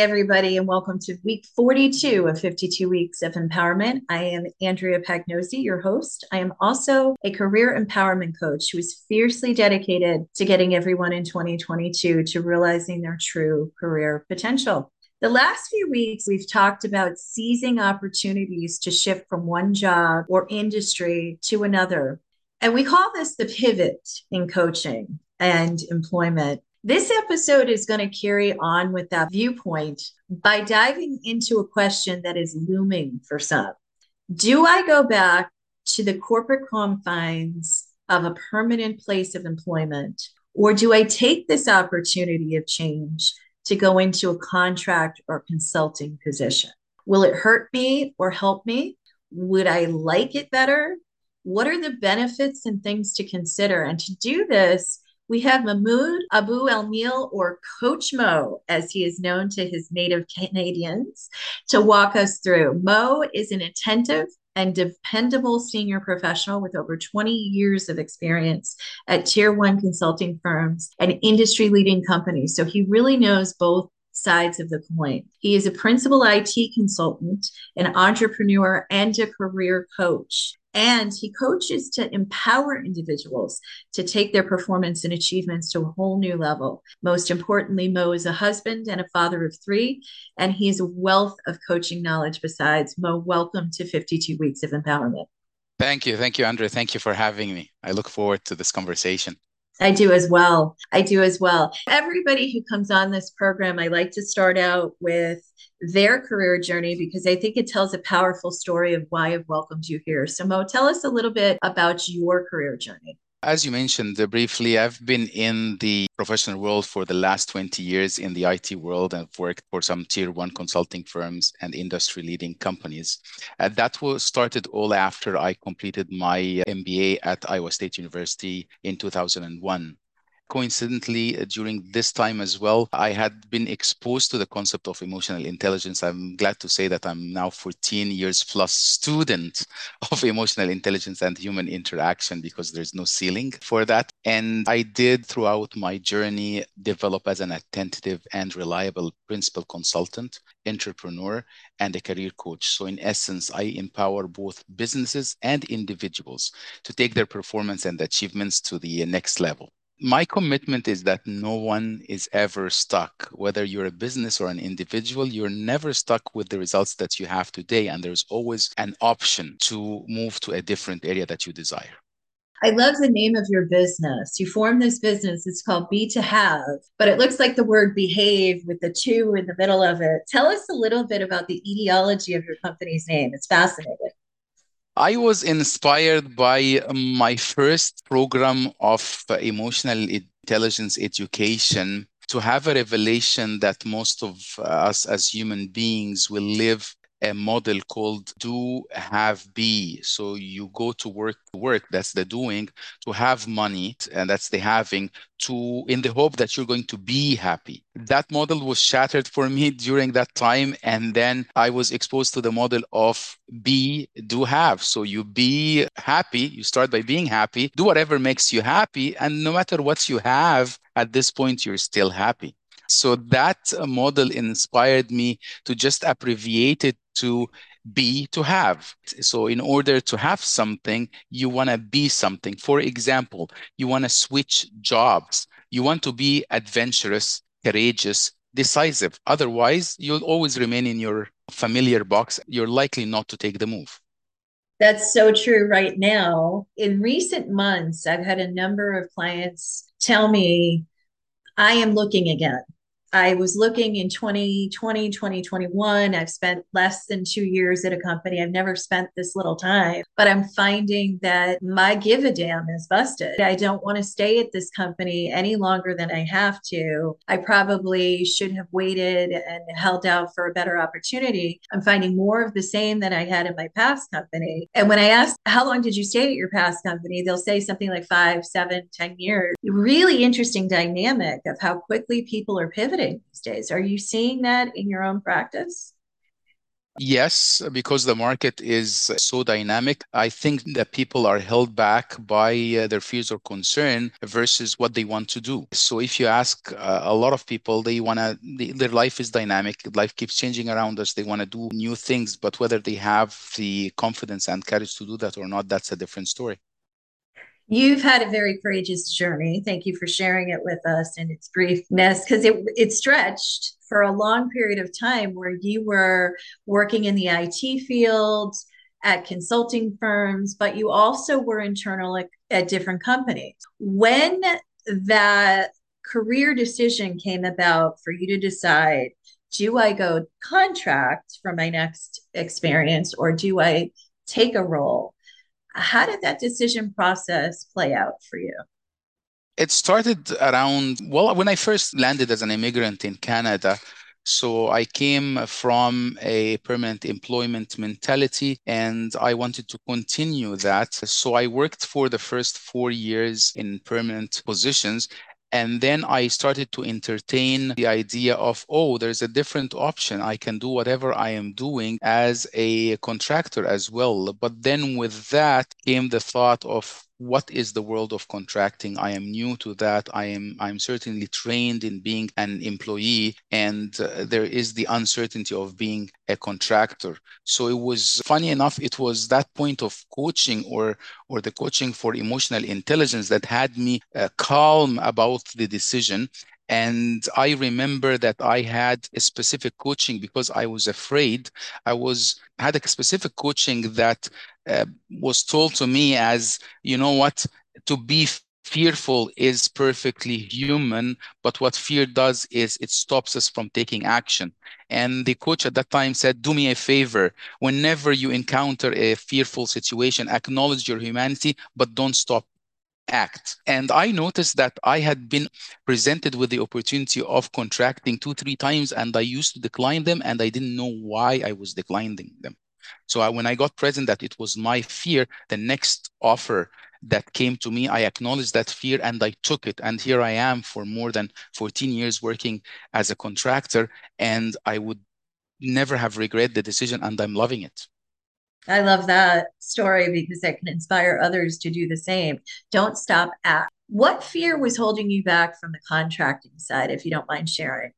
Everybody, and welcome to week 42 of 52 Weeks of Empowerment. I am Andrea Pagnosi, your host. I am also a career empowerment coach who is fiercely dedicated to getting everyone in 2022 to realizing their true career potential. The last few weeks, we've talked about seizing opportunities to shift from one job or industry to another. And we call this the pivot in coaching and employment. This episode is going to carry on with that viewpoint by diving into a question that is looming for some. Do I go back to the corporate confines of a permanent place of employment, or do I take this opportunity of change to go into a contract or consulting position? Will it hurt me or help me? Would I like it better? What are the benefits and things to consider? And to do this, we have Mahmoud Abou-Elneel, or Coach Moe, as he is known to his native Canadians, to walk us through. Moe is an attentive and dependable senior professional with over 20 years of experience at tier one consulting firms and industry leading companies. So he really knows both sides of the coin. He is a principal IT consultant, an entrepreneur, and a career coach. And he coaches to empower individuals to take their performance and achievements to a whole new level. Most importantly, Moe is a husband and a father of three, and he has a wealth of coaching knowledge besides. Moe, welcome to 52 Weeks of Empowerment. Thank you. Thank you, Andrea. Thank you for having me. I look forward to this conversation. I do as well. I do as well. Everybody who comes on this program, I like to start out with their career journey because I think it tells a powerful story of why I've welcomed you here. So, Moe, tell us a little bit about your career journey. As you mentioned uh, briefly, I've been in the professional world for the last 20 years in the IT world and worked for some tier one consulting firms and industry leading companies. Uh, that was started all after I completed my MBA at Iowa State University in 2001 coincidentally uh, during this time as well i had been exposed to the concept of emotional intelligence. I'm glad to say that i'm now 14 years plus student of emotional intelligence and human interaction because there's no ceiling for that. And i did throughout my journey develop as an attentive and reliable principal consultant entrepreneur and a career coach. So in essence i empower both businesses and individuals to take their performance and achievements to the next level my commitment is that no one is ever stuck whether you're a business or an individual you're never stuck with the results that you have today and there's always an option to move to a different area that you desire I love the name of your business. You formed this business. It's called Be to Have, but it looks like the word behave with the two in the middle of it. Tell us a little bit about the etiology of your company's name. It's fascinating. I was inspired by my first program of emotional intelligence education to have a revelation that most of us as human beings will live a model called do have be. So you go to work work that's the doing to have money and that's the having to in the hope that you're going to be happy. That model was shattered for me during that time and then i was exposed to the model of be do have. So you be happy you start by being happy do whatever makes you happy and no matter what you have at this point you're still happy. So that model inspired me to just abbreviate it to be to have. So, in order to have something, you want to be something. For example, you want to switch jobs, you want to be adventurous, courageous, decisive. Otherwise, you'll always remain in your familiar box. You're likely not to take the move. That's so true right now. In recent months, I've had a number of clients tell me, I am looking again. I was looking in 2020, 2021. I've spent less than two years at a company. I've never spent this little time, but I'm finding that my give a damn is busted. I don't want to stay at this company any longer than I have to. I probably should have waited and held out for a better opportunity. I'm finding more of the same that I had in my past company. And when I ask, how long did you stay at your past company? They'll say something like five, seven, ten years. Really interesting dynamic of how quickly people are pivoting these days. Are you seeing that in your own practice? Yes, because the market is so dynamic. I think that people are held back by uh, their fears or concern versus what they want to do. So if you ask uh, a lot of people, they want to, their life is dynamic. Life keeps changing around us. They want to do new things, but whether they have the confidence and courage to do that or not, that's a different story. You've had a very courageous journey. Thank you for sharing it with us and its briefness because it, it stretched for a long period of time where you were working in the IT field at consulting firms, but you also were internal at, at different companies. When that career decision came about for you to decide do I go contract for my next experience or do I take a role? How did that decision process play out for you? It started around, well, when I first landed as an immigrant in Canada. So I came from a permanent employment mentality and I wanted to continue that. So I worked for the first four years in permanent positions and then I started to entertain the idea of, oh, there's a different option. I can do whatever I am doing as a contractor as well. But then with that came the thought of what is the world of contracting? I am new to that. I am i'm certainly trained in being an employee and uh, there is the uncertainty of being a contractor. So it was funny enough it was that point of coaching or or the coaching for emotional intelligence that had me uh, calm about the decision and i remember that i had a specific coaching because i was afraid. I was had a specific coaching that uh, was told to me as you know what? To be fearful is perfectly human but what fear does is it stops us from taking action. And the coach at that time said do me a favor. Whenever you encounter a fearful situation acknowledge your humanity but don't stop act. And I noticed that I had been presented with the opportunity of contracting two, three times, and I used to decline them, and I didn't know why I was declining them. So I, when I got present that it was my fear, the next offer that came to me, I acknowledged that fear and I took it. And here I am for more than 14 years working as a contractor, and I would never have regret the decision, and I'm loving it. I love that story because it can inspire others to do the same. Don't stop at. What fear was holding you back from the contracting side, if you don't mind sharing?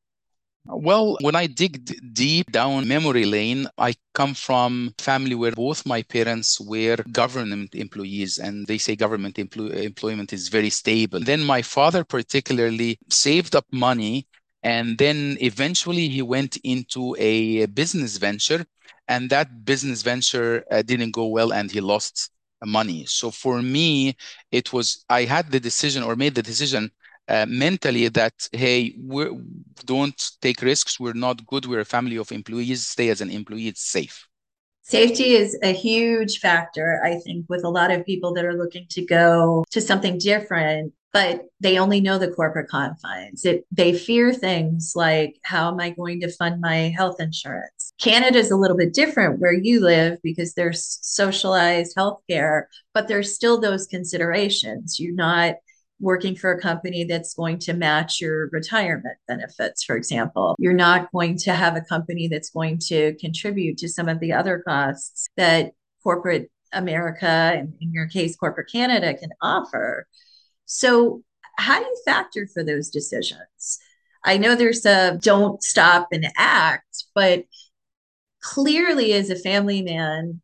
Well, when I dig deep down memory lane, I come from a family where both my parents were government employees and they say government empl- employment is very stable. Then my father particularly saved up money and then eventually he went into a business venture and that business venture uh, didn't go well and he lost money. So for me it was i had the decision or made the decision uh, mentally that hey we don't take risks. We're not good. We're a family of employees. Stay as an employee. It's safe. Safety is a huge factor, I think, with a lot of people that are looking to go to something different but they only know the corporate confines. It, they fear things like, how am I going to fund my health insurance? Canada is a little bit different where you live because there's socialized healthcare, but there's still those considerations. You're not working for a company that's going to match your retirement benefits, for example. You're not going to have a company that's going to contribute to some of the other costs that corporate America, and in your case, corporate Canada, can offer. So, how do you factor for those decisions? I know there's a don't stop and act, but clearly, as a family man,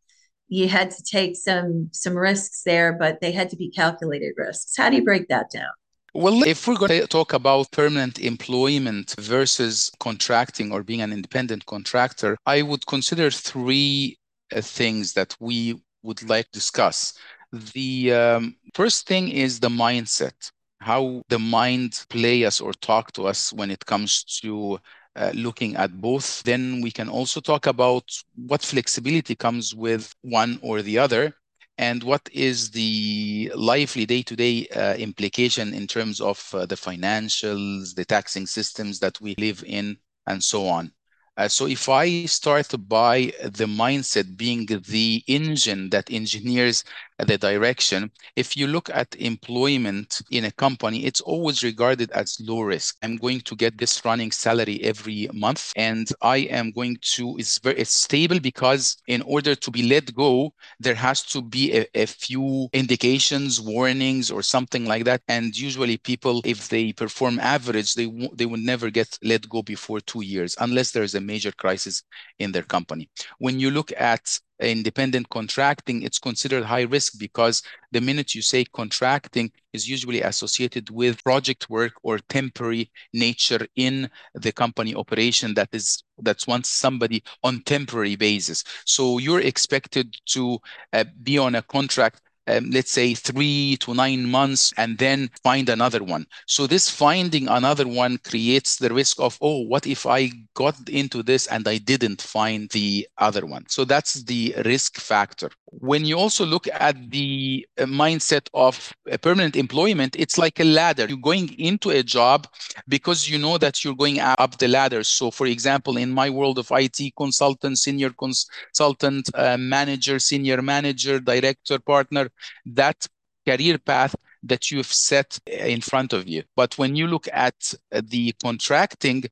you had to take some some risks there, but they had to be calculated risks. How do you break that down? Well, if we're going to talk about permanent employment versus contracting or being an independent contractor, I would consider three uh, things that we would like to discuss. The um, first thing is the mindset, how the mind play us or talk to us when it comes to uh, looking at both. Then we can also talk about what flexibility comes with one or the other and what is the lively day-to-day uh, implication in terms of uh, the financials, the taxing systems that we live in, and so on. Uh, so if I start by the mindset being the engine that engineers the direction. If you look at employment in a company, it's always regarded as low risk. I'm going to get this running salary every month, and I am going to. It's very it's stable because in order to be let go, there has to be a, a few indications, warnings, or something like that. And usually, people, if they perform average, they w- they would never get let go before two years unless there is a major crisis in their company. When you look at independent contracting, it's considered high risk because the minute you say contracting is usually associated with project work or temporary nature in the company operation that is that's once somebody on temporary basis. So you're expected to uh, be on a contract um, let's say three to nine months and then find another one. So this finding another one creates the risk of, oh, what if I got into this and I didn't find the other one? So that's the risk factor. When you also look at the uh, mindset of a permanent employment, it's like a ladder. You're going into a job because you know that you're going up the ladder. So, for example, in my world of IT, consultant, senior consultant, uh, manager, senior manager, director, partner, that career path that you've set in front of you. But when you look at the contracting,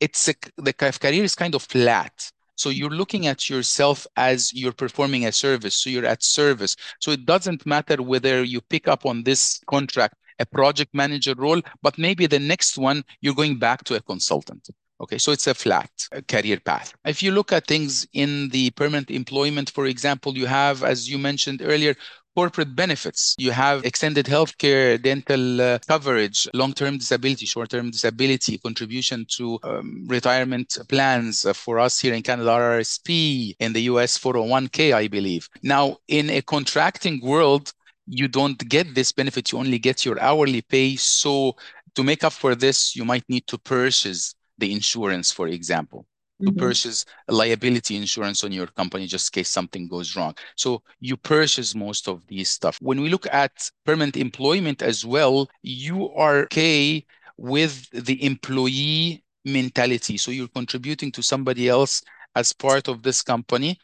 it's a, the career is kind of flat. So you're looking at yourself as you're performing a service. So you're at service. So it doesn't matter whether you pick up on this contract a project manager role, but maybe the next one you're going back to a consultant. Okay, so it's a flat uh, career path. If you look at things in the permanent employment, for example, you have, as you mentioned earlier, corporate benefits. You have extended healthcare, dental uh, coverage, long term disability, short term disability, contribution to um, retirement plans uh, for us here in Canada, RRSP, in the US, 401k, I believe. Now, in a contracting world, you don't get this benefit, you only get your hourly pay. So, to make up for this, you might need to purchase the insurance, for example to mm-hmm. purchase liability insurance on your company just in case something goes wrong. So you purchase most of these stuff. When we look at permanent employment as well, you are okay with the employee mentality. So you're contributing to somebody else as part of this company.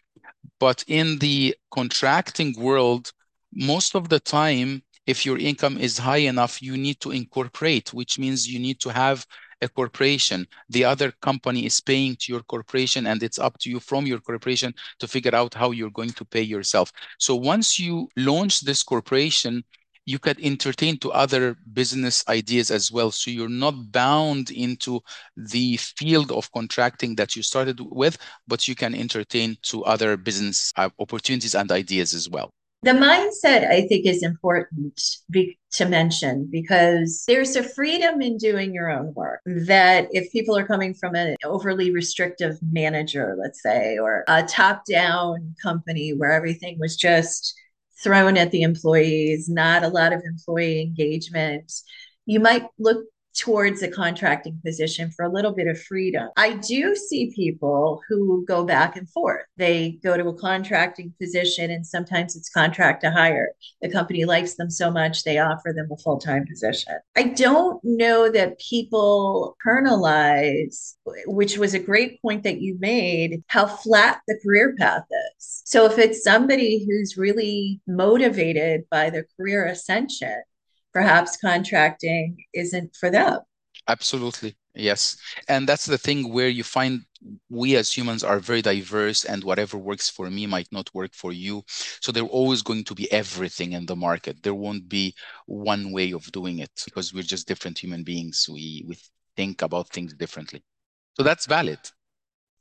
But in the contracting world, most of the time, if your income is high enough, you need to incorporate, which means you need to have a corporation. The other company is paying to your corporation, and it's up to you from your corporation to figure out how you're going to pay yourself. So once you launch this corporation, you can entertain to other business ideas as well. So you're not bound into the field of contracting that you started with, but you can entertain to other business uh, opportunities and ideas as well. The mindset, I think, is important be- to mention because there's a freedom in doing your own work that if people are coming from an overly restrictive manager, let's say, or a top down company where everything was just thrown at the employees, not a lot of employee engagement, you might look towards a contracting position for a little bit of freedom. I do see people who go back and forth. They go to a contracting position and sometimes it's contract to hire. The company likes them so much they offer them a full-time position. I don't know that people internalize, which was a great point that you made, how flat the career path is. So if it's somebody who's really motivated by their career ascension, perhaps contracting isn't for them. Absolutely. Yes. And that's the thing where you find we as humans are very diverse and whatever works for me might not work for you. So there's always going to be everything in the market. There won't be one way of doing it because we're just different human beings. We we think about things differently. So that's valid.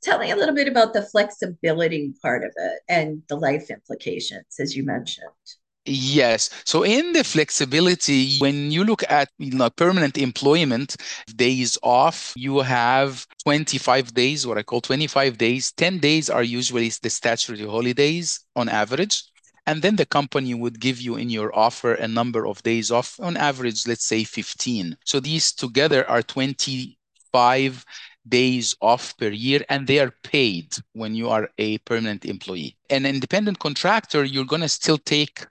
Tell me a little bit about the flexibility part of it and the life implications as you mentioned. Yes. So in the flexibility, when you look at you know, permanent employment days off, you have 25 days, what I call 25 days. 10 days are usually the statutory holidays on average. And then the company would give you in your offer a number of days off, on average, let's say 15. So these together are 25 days off per year and they are paid when you are a permanent employee. An independent contractor, you're going to still take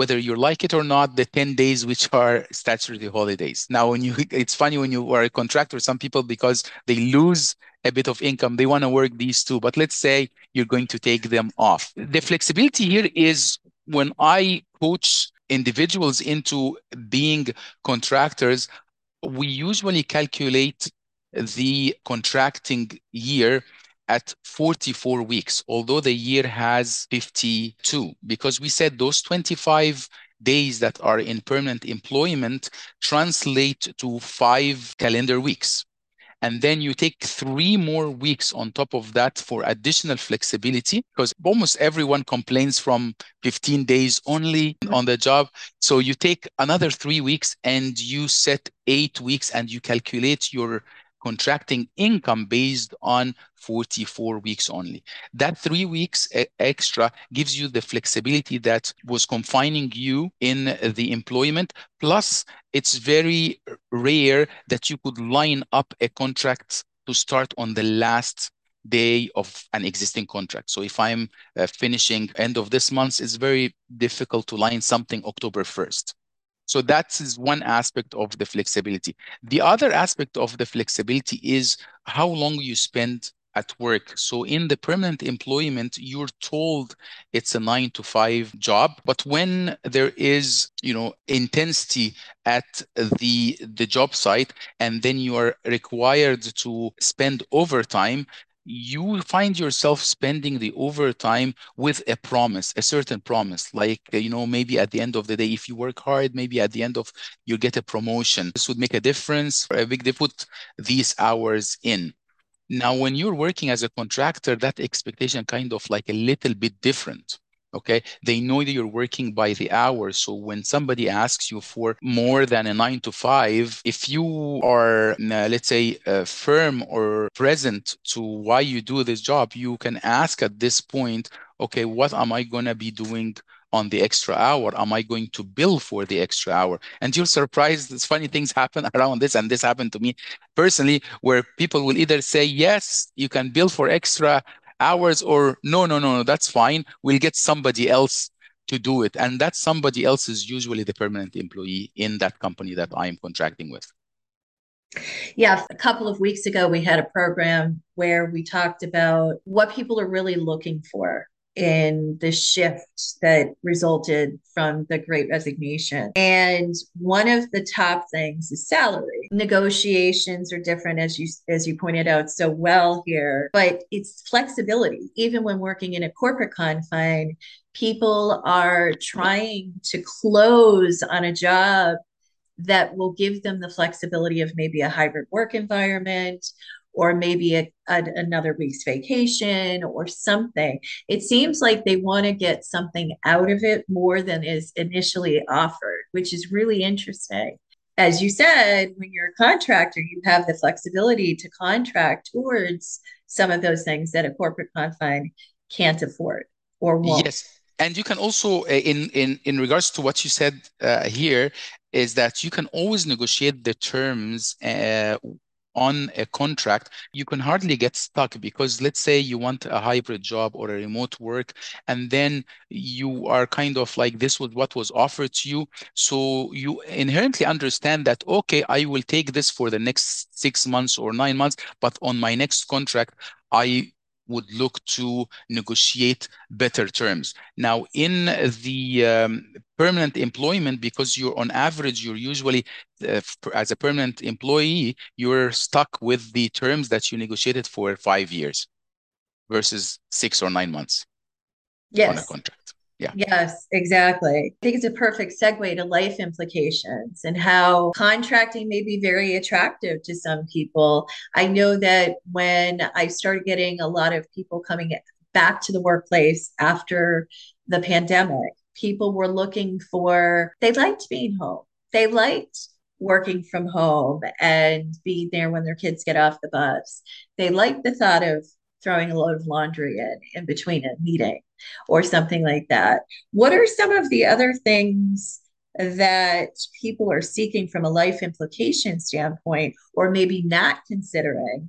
whether you like it or not, the 10 days which are statutory holidays. Now, when you, it's funny when you are a contractor, some people, because they lose a bit of income, they want to work these two. But let's say you're going to take them off. The flexibility here is when I coach individuals into being contractors, we usually calculate the contracting year at 44 weeks, although the year has 52, because we said those 25 days that are in permanent employment translate to five calendar weeks. And then you take three more weeks on top of that for additional flexibility because almost everyone complains from 15 days only on the job. So you take another three weeks and you set eight weeks and you calculate your contracting income based on 44 weeks only. That three weeks extra gives you the flexibility that was confining you in the employment. Plus, it's very rare that you could line up a contract to start on the last day of an existing contract. So if I'm uh, finishing end of this month, it's very difficult to line something October 1st. So that is one aspect of the flexibility. The other aspect of the flexibility is how long you spend at work. So in the permanent employment, you're told it's a nine to five job. But when there is, you know, intensity at the the job site, and then you are required to spend overtime, you find yourself spending the overtime with a promise, a certain promise, like, uh, you know, maybe at the end of the day, if you work hard, maybe at the end of you get a promotion. This would make a difference, a big they put these hours in. Now, when you're working as a contractor, that expectation kind of like a little bit different okay they know that you're working by the hour so when somebody asks you for more than a 9 to 5 if you are uh, let's say uh, firm or present to why you do this job you can ask at this point okay what am i going to be doing on the extra hour? Am I going to bill for the extra hour? And you're surprised These funny things happen around this. And this happened to me personally, where people will either say, yes, you can bill for extra hours or no, no, no, no, that's fine. We'll get somebody else to do it. And that somebody else is usually the permanent employee in that company that I'm contracting with. Yeah, a couple of weeks ago, we had a program where we talked about what people are really looking for in the shift that resulted from the great resignation. And one of the top things is salary. Negotiations are different as you as you pointed out so well here, but it's flexibility. Even when working in a corporate confine, people are trying to close on a job that will give them the flexibility of maybe a hybrid work environment or maybe a, a, another week's vacation or something. It seems like they want to get something out of it more than is initially offered, which is really interesting. As you said, when you're a contractor, you have the flexibility to contract towards some of those things that a corporate confine can't afford or won't. Yes. And you can also, uh, in in in regards to what you said uh, here, is that you can always negotiate the terms uh, on a contract, you can hardly get stuck because let's say you want a hybrid job or a remote work, and then you are kind of like this was what was offered to you. So you inherently understand that, okay, I will take this for the next six months or nine months, but on my next contract, I would look to negotiate better terms. Now, in the um, permanent employment, because you're on average, you're usually, uh, as a permanent employee, you're stuck with the terms that you negotiated for five years versus six or nine months yes. on a contract. Yeah. Yes, exactly. I think it's a perfect segue to life implications and how contracting may be very attractive to some people. I know that when I started getting a lot of people coming back to the workplace after the pandemic, people were looking for, they liked being home. They liked working from home and being there when their kids get off the bus. They liked the thought of throwing a load of laundry in in between a meeting or something like that. What are some of the other things that people are seeking from a life implication standpoint or maybe not considering?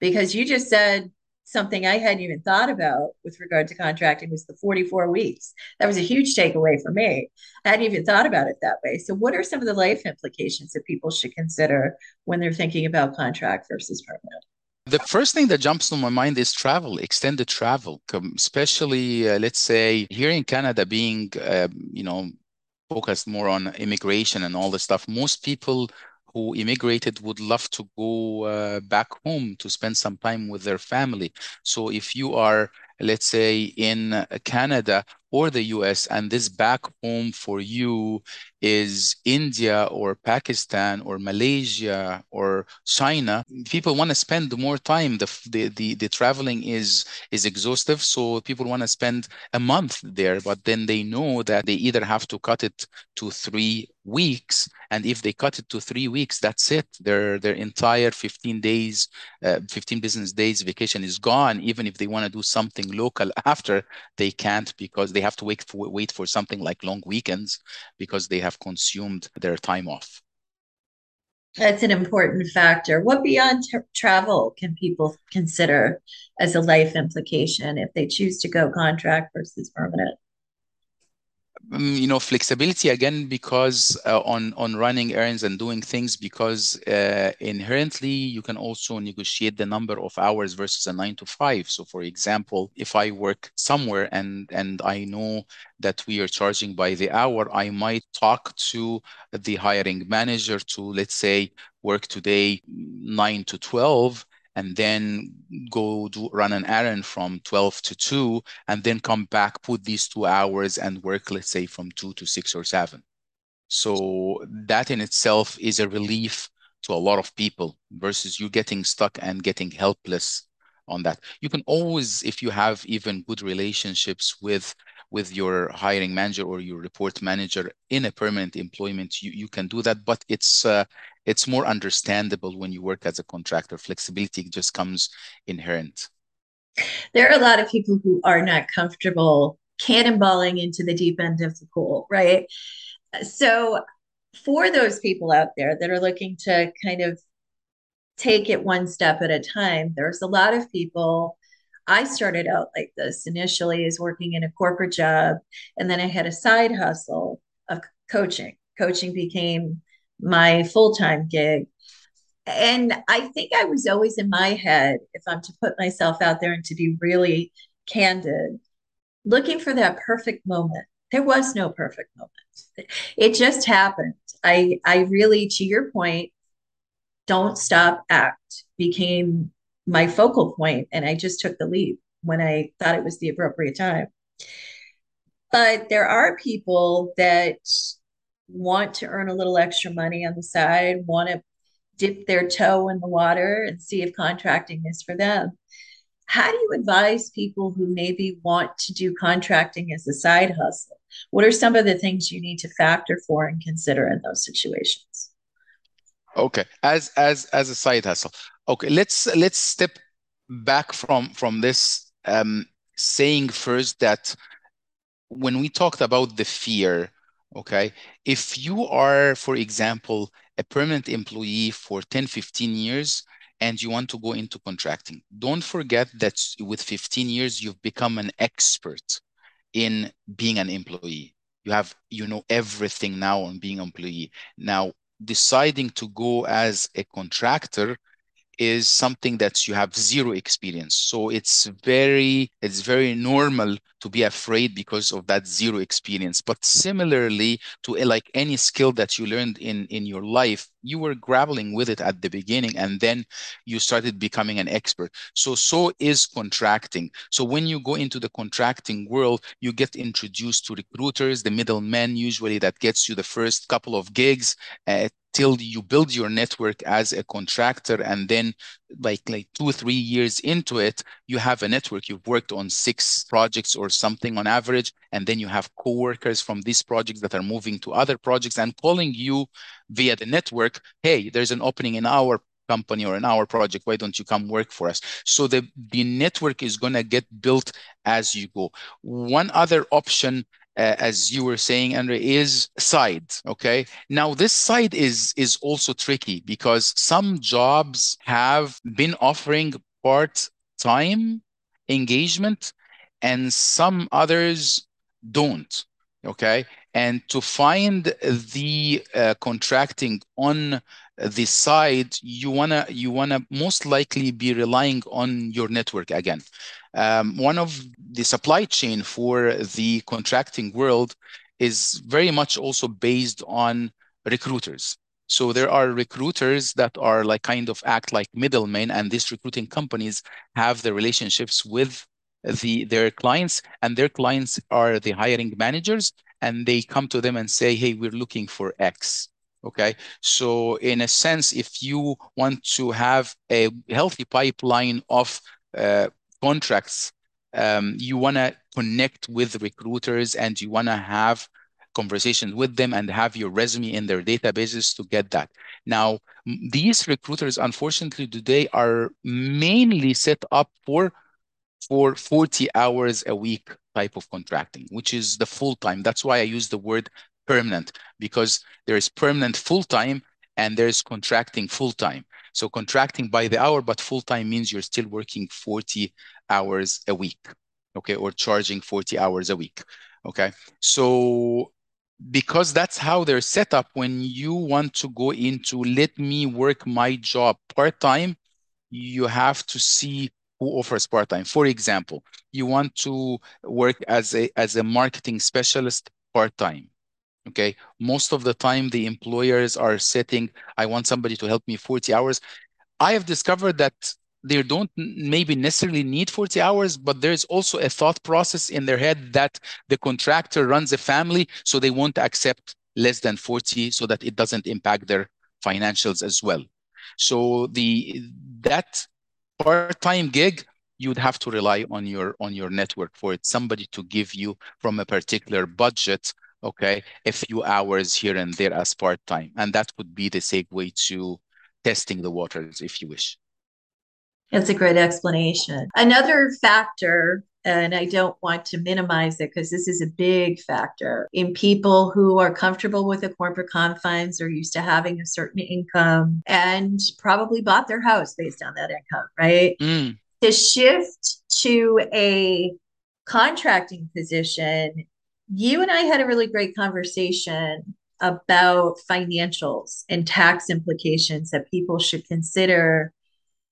Because you just said something I hadn't even thought about with regard to contracting was the 44 weeks. That was a huge takeaway for me. I hadn't even thought about it that way. So, what are some of the life implications that people should consider when they're thinking about contract versus permanent? The first thing that jumps to my mind is travel, extended travel, especially uh, let's say here in Canada, being uh, you know focused more on immigration and all this stuff. Most people who immigrated would love to go uh, back home to spend some time with their family. So if you are, let's say, in Canada or the US, and this back home for you is India or Pakistan or Malaysia or China, people want to spend more time. The, the, the, the traveling is, is exhaustive. So people want to spend a month there, but then they know that they either have to cut it to three weeks. And if they cut it to three weeks, that's it. Their, their entire 15 days, uh, 15 business days vacation is gone. Even if they want to do something local after, they can't because they have to wait for, wait for something like long weekends because they have consumed their time off. That's an important factor. What beyond t- travel can people consider as a life implication if they choose to go contract versus permanent? Um, you know flexibility again because uh, on on running errands and doing things because uh, inherently you can also negotiate the number of hours versus a 9 to 5 so for example if i work somewhere and and i know that we are charging by the hour i might talk to the hiring manager to let's say work today 9 to 12 and then go do run an errand from 12 to 2 and then come back put these two hours and work let's say from 2 to 6 or 7 so that in itself is a relief to a lot of people versus you getting stuck and getting helpless on that. You can always if you have even good relationships with with your hiring manager or your report manager in a permanent employment, you, you can do that, but it's uh, it's more understandable when you work as a contractor. Flexibility just comes inherent. There are a lot of people who are not comfortable cannonballing into the deep end of the pool, right? So, for those people out there that are looking to kind of take it one step at a time, there's a lot of people I started out like this initially as working in a corporate job, and then I had a side hustle of coaching. Coaching became my full time gig. And I think I was always in my head, if I'm to put myself out there and to be really candid, looking for that perfect moment. There was no perfect moment. It just happened. I I really, to your point, don't stop act became my focal point and I just took the leap when I thought it was the appropriate time. But there are people that want to earn a little extra money on the side, want to dip their toe in the water and see if contracting is for them. How do you advise people who maybe want to do contracting as a side hustle? What are some of the things you need to factor for and consider in those situations? Okay, as as as a side hustle. Okay, let's let's step back from from this um, saying first that when we talked about the fear, okay, if you are, for example, a permanent employee for 10, 15 years and you want to go into contracting, don't forget that with 15 years, you've become an expert in being an employee. You have, you know, everything now on being employee. Now, deciding to go as a contractor is something that you have zero experience. So it's very it's very normal to be afraid because of that zero experience. But similarly to like any skill that you learned in in your life you were grappling with it at the beginning and then you started becoming an expert. So so is contracting. So when you go into the contracting world you get introduced to recruiters the middlemen usually that gets you the first couple of gigs uh, till you build your network as a contractor and then like like two or three years into it you have a network. You've worked on six projects or something on average and then you have co-workers from these projects that are moving to other projects and calling you via the network hey there's an opening in our company or in our project. Why don't you come work for us? So the the network is going to get built as you go. One other option uh, as you were saying, Andre, is side. Okay. Now this side is is also tricky because some jobs have been offering part time engagement, and some others don't. Okay. And to find the uh, contracting on the side you wanna you wanna most likely be relying on your network again. Um, one of the supply chain for the contracting world is very much also based on recruiters. So there are recruiters that are like kind of act like middlemen, and these recruiting companies have the relationships with the their clients, and their clients are the hiring managers, and they come to them and say, "Hey, we're looking for X." Okay, so in a sense, if you want to have a healthy pipeline of uh, contracts, um, you want to connect with recruiters and you want to have conversations with them and have your resume in their databases to get that. Now, these recruiters, unfortunately, today are mainly set up for for 40 hours a week type of contracting, which is the full time. That's why I use the word permanent because there is permanent full time and there's contracting full time. So contracting by the hour, but full time means you're still working 40 hours a week, okay, or charging 40 hours a week, okay. So because that's how they're set up, when you want to go into let me work my job part time, you have to see who offers part time. For example, you want to work as a as a marketing specialist part time okay? Most of the time the employers are setting i want somebody to help me 40 hours. I have discovered that they don't maybe necessarily need 40 hours but there's also a thought process in their head that the contractor runs a family so they won't accept less than 40 so that it doesn't impact their financials as well. So the that part-time gig you'd have to rely on your on your network for it somebody to give you from a particular budget okay, a few hours here and there as part-time. And that could be the segue to testing the waters, if you wish. That's a great explanation. Another factor, and I don't want to minimize it because this is a big factor in people who are comfortable with the corporate confines or used to having a certain income and probably bought their house based on that income, right? Mm. To shift to a contracting position you and I had a really great conversation about financials and tax implications that people should consider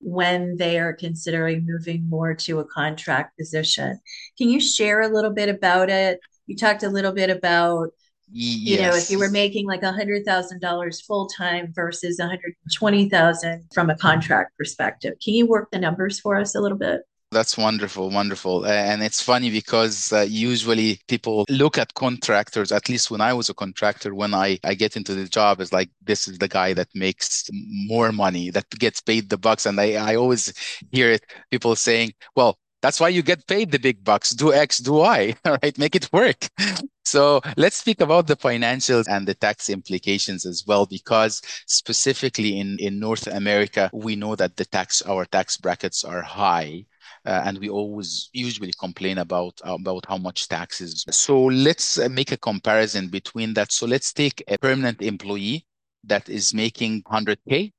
when they are considering moving more to a contract position. Can you share a little bit about it? You talked a little bit about you know if you were making like a hundred thousand dollars full time versus a hundred twenty thousand from a contract perspective. Can you work the numbers for us a little bit? That's wonderful, wonderful. And it's funny because uh, usually people look at contractors, at least when I was a contractor, when I, I get into the job, is like, this is the guy that makes more money, that gets paid the bucks. And I, I always hear it, people saying, well, that's why you get paid the big bucks. Do X, do Y, right? Make it work. So let's speak about the financials and the tax implications as well, because specifically in, in North America, we know that the tax, our tax brackets are high uh, and we always usually complain about about how much taxes. So let's uh, make a comparison between that. So let's take a permanent employee that is making 100k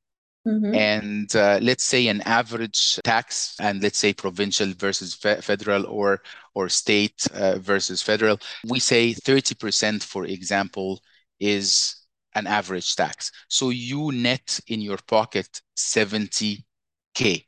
Mm-hmm. And uh, let's say an average tax, and let's say provincial versus fe- federal or or state uh, versus federal, we say 30%, for example, is an average tax. So you net in your pocket 70k.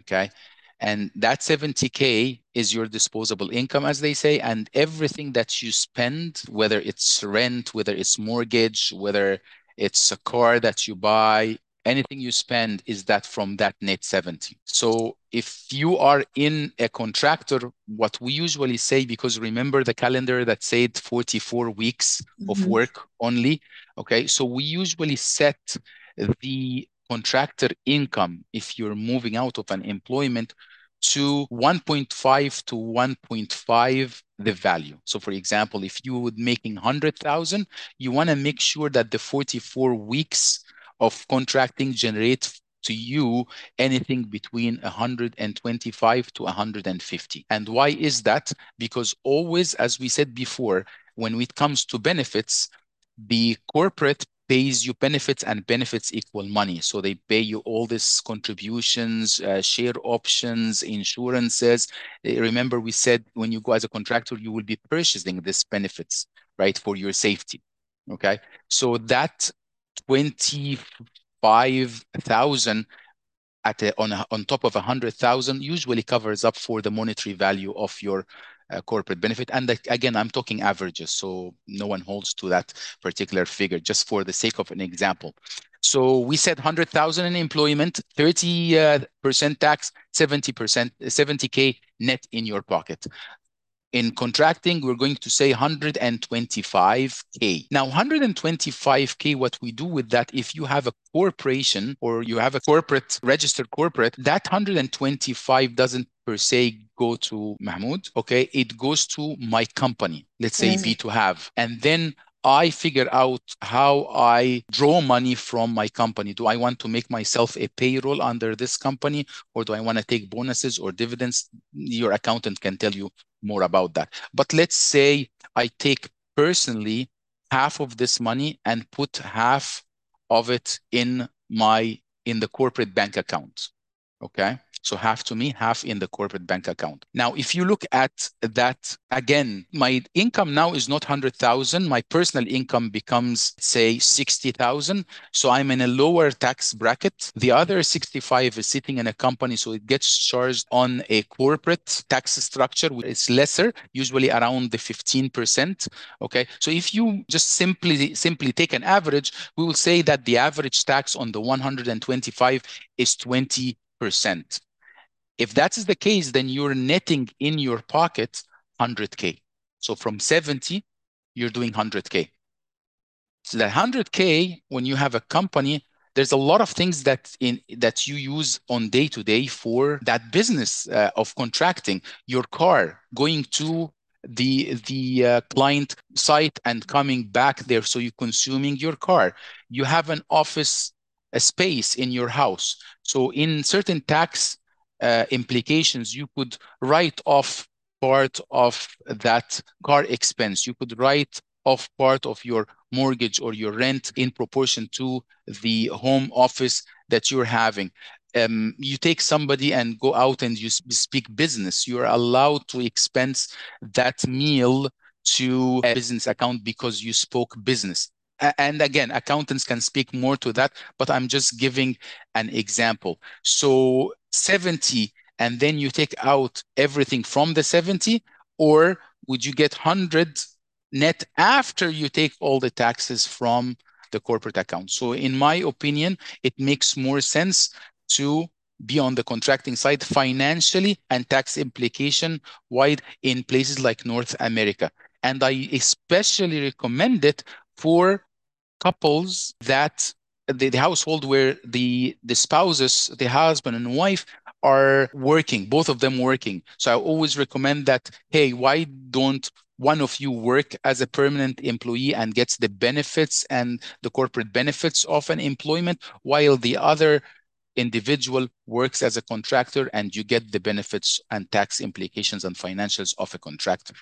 Okay. And that 70K is your disposable income, as they say. And everything that you spend, whether it's rent, whether it's mortgage, whether it's a car that you buy, anything you spend is that from that net 70. So if you are in a contractor, what we usually say, because remember the calendar that said 44 weeks mm-hmm. of work only. Okay. So we usually set the contractor income if you're moving out of an employment to 1.5 to 1.5 the value. So for example, if you would making 100,000, you want to make sure that the 44 weeks of contracting generate to you anything between 125 to 150. And why is that? Because always, as we said before, when it comes to benefits, the corporate pays you benefits and benefits equal money. So they pay you all these contributions, uh, share options, insurances. Uh, remember, we said when you go as a contractor, you will be purchasing these benefits, right, for your safety. Okay. So that 20 5,000 at on on top of 100,000 usually covers up for the monetary value of your uh, corporate benefit. And again, I'm talking averages, so no one holds to that particular figure, just for the sake of an example. So we said 100,000 in employment, 30% uh, tax, 70%, 70K net in your pocket in contracting, we're going to say 125K. Now, 125K, what we do with that, if you have a corporation or you have a corporate, registered corporate, that 125 doesn't per se go to Mahmoud. Okay. It goes to my company, let's say mm. Be2Have. And then I figure out how I draw money from my company. Do I want to make myself a payroll under this company or do I want to take bonuses or dividends? Your accountant can tell you more about that. But let's say I take personally half of this money and put half of it in my in the corporate bank account. Okay. So half to me, half in the corporate bank account. Now, if you look at that again, my income now is not 100,000. My personal income becomes, say, 60,000. So I'm in a lower tax bracket. The other 65 is sitting in a company. So it gets charged on a corporate tax structure, which is lesser, usually around the 15%. Okay. So if you just simply, simply take an average, we will say that the average tax on the 125 is 20%. If that is the case, then you're netting in your pocket 100K. So from 70, you're doing 100K. So that 100K, when you have a company, there's a lot of things that in that you use on day to day for that business uh, of contracting your car going to the the uh, client site and coming back there so you're consuming your car you have an office a space in your house so in certain tax uh, implications, you could write off part of that car expense. You could write off part of your mortgage or your rent in proportion to the home office that you're having. Um, you take somebody and go out and you speak business. You're allowed to expense that meal to a business account because you spoke business and again accountants can speak more to that but i'm just giving an example so 70 and then you take out everything from the 70 or would you get 100 net after you take all the taxes from the corporate account so in my opinion it makes more sense to be on the contracting side financially and tax implication wide in places like North America. And I especially recommend it for couples that the, the household where the the spouses, the husband and wife are working, both of them working. So I always recommend that, hey, why don't one of you work as a permanent employee and gets the benefits and the corporate benefits of an employment while the other individual works as a contractor and you get the benefits and tax implications and financials of a contractor.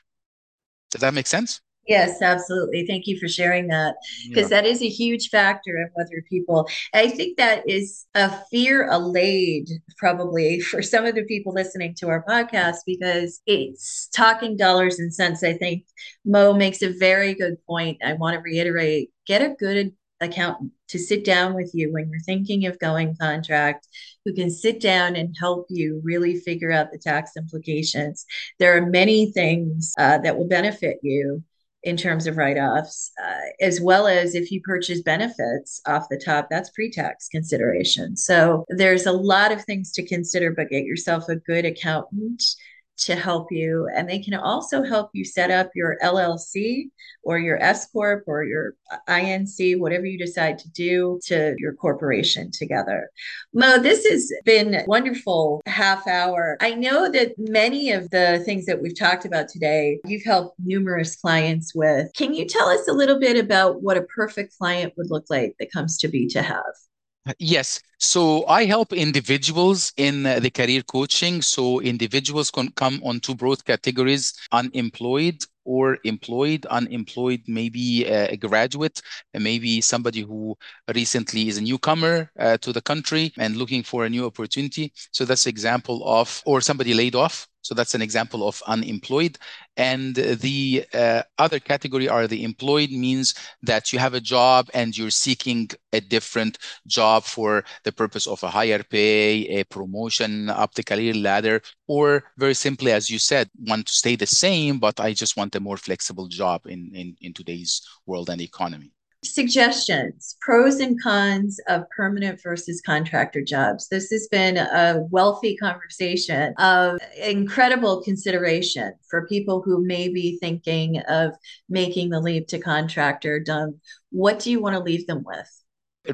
Does that make sense? Yes, absolutely. Thank you for sharing that because yeah. that is a huge factor of whether people. I think that is a fear allayed probably for some of the people listening to our podcast because it's talking dollars and cents. I think Moe makes a very good point. I want to reiterate get a good accountant to sit down with you when you're thinking of going contract who can sit down and help you really figure out the tax implications there are many things uh, that will benefit you in terms of write-offs, uh, as well as if you purchase benefits off the top, that's pre-tax consideration. So there's a lot of things to consider, but get yourself a good accountant to help you. And they can also help you set up your LLC or your S Corp or your INC, whatever you decide to do to your corporation together. Moe, this has been wonderful half hour. I know that many of the things that we've talked about today, you've helped numerous clients with. Can you tell us a little bit about what a perfect client would look like that comes to be to have? Yes. So I help individuals in the career coaching. So individuals can come on two broad categories unemployed or employed. Unemployed, maybe a graduate, maybe somebody who recently is a newcomer uh, to the country and looking for a new opportunity. So that's example of, or somebody laid off So that's an example of unemployed. And the uh, other category are the employed means that you have a job and you're seeking a different job for the purpose of a higher pay, a promotion up the career ladder, or very simply, as you said, want to stay the same, but I just want a more flexible job in, in, in today's world and economy suggestions pros and cons of permanent versus contractor jobs. This has been a wealthy conversation of incredible consideration for people who may be thinking of making the leap to contractor. Done what do you want to leave them with?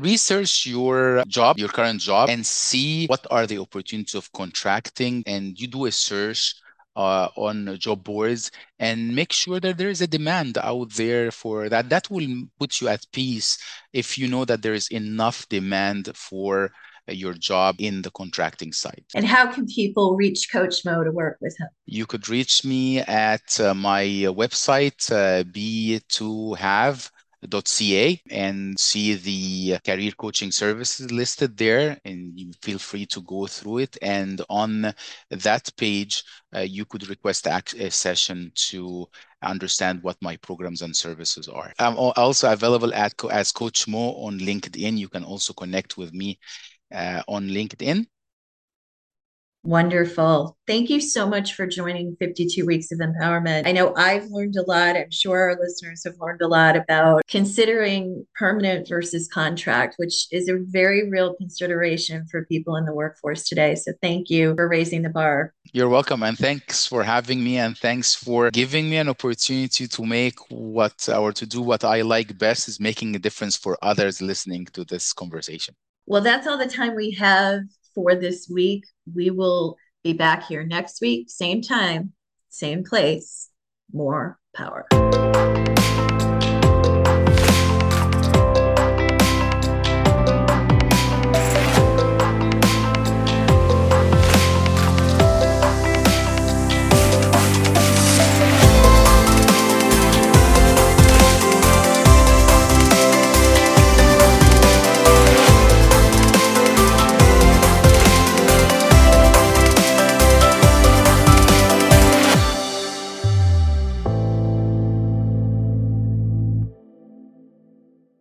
Research your job your current job and see what are the opportunities of contracting and you do a search uh, on job boards and make sure that there is a demand out there for that. That will put you at peace if you know that there is enough demand for uh, your job in the contracting side. And how can people reach Coach Moe to work with him? You could reach me at uh, my website, uh, be2have ca and see the career coaching services listed there and you feel free to go through it. And on that page uh, you could request a session to understand what my programs and services are. I'm also available at as coach Moe on linkedin. You can also connect with me uh, on linkedin Wonderful. Thank you so much for joining 52 Weeks of Empowerment. I know I've learned a lot. I'm sure our listeners have learned a lot about considering permanent versus contract, which is a very real consideration for people in the workforce today. So thank you for raising the bar. You're welcome. And thanks for having me. And thanks for giving me an opportunity to make what or to do what I like best is making a difference for others listening to this conversation. Well, that's all the time we have for this week. We will be back here next week, same time, same place, more power.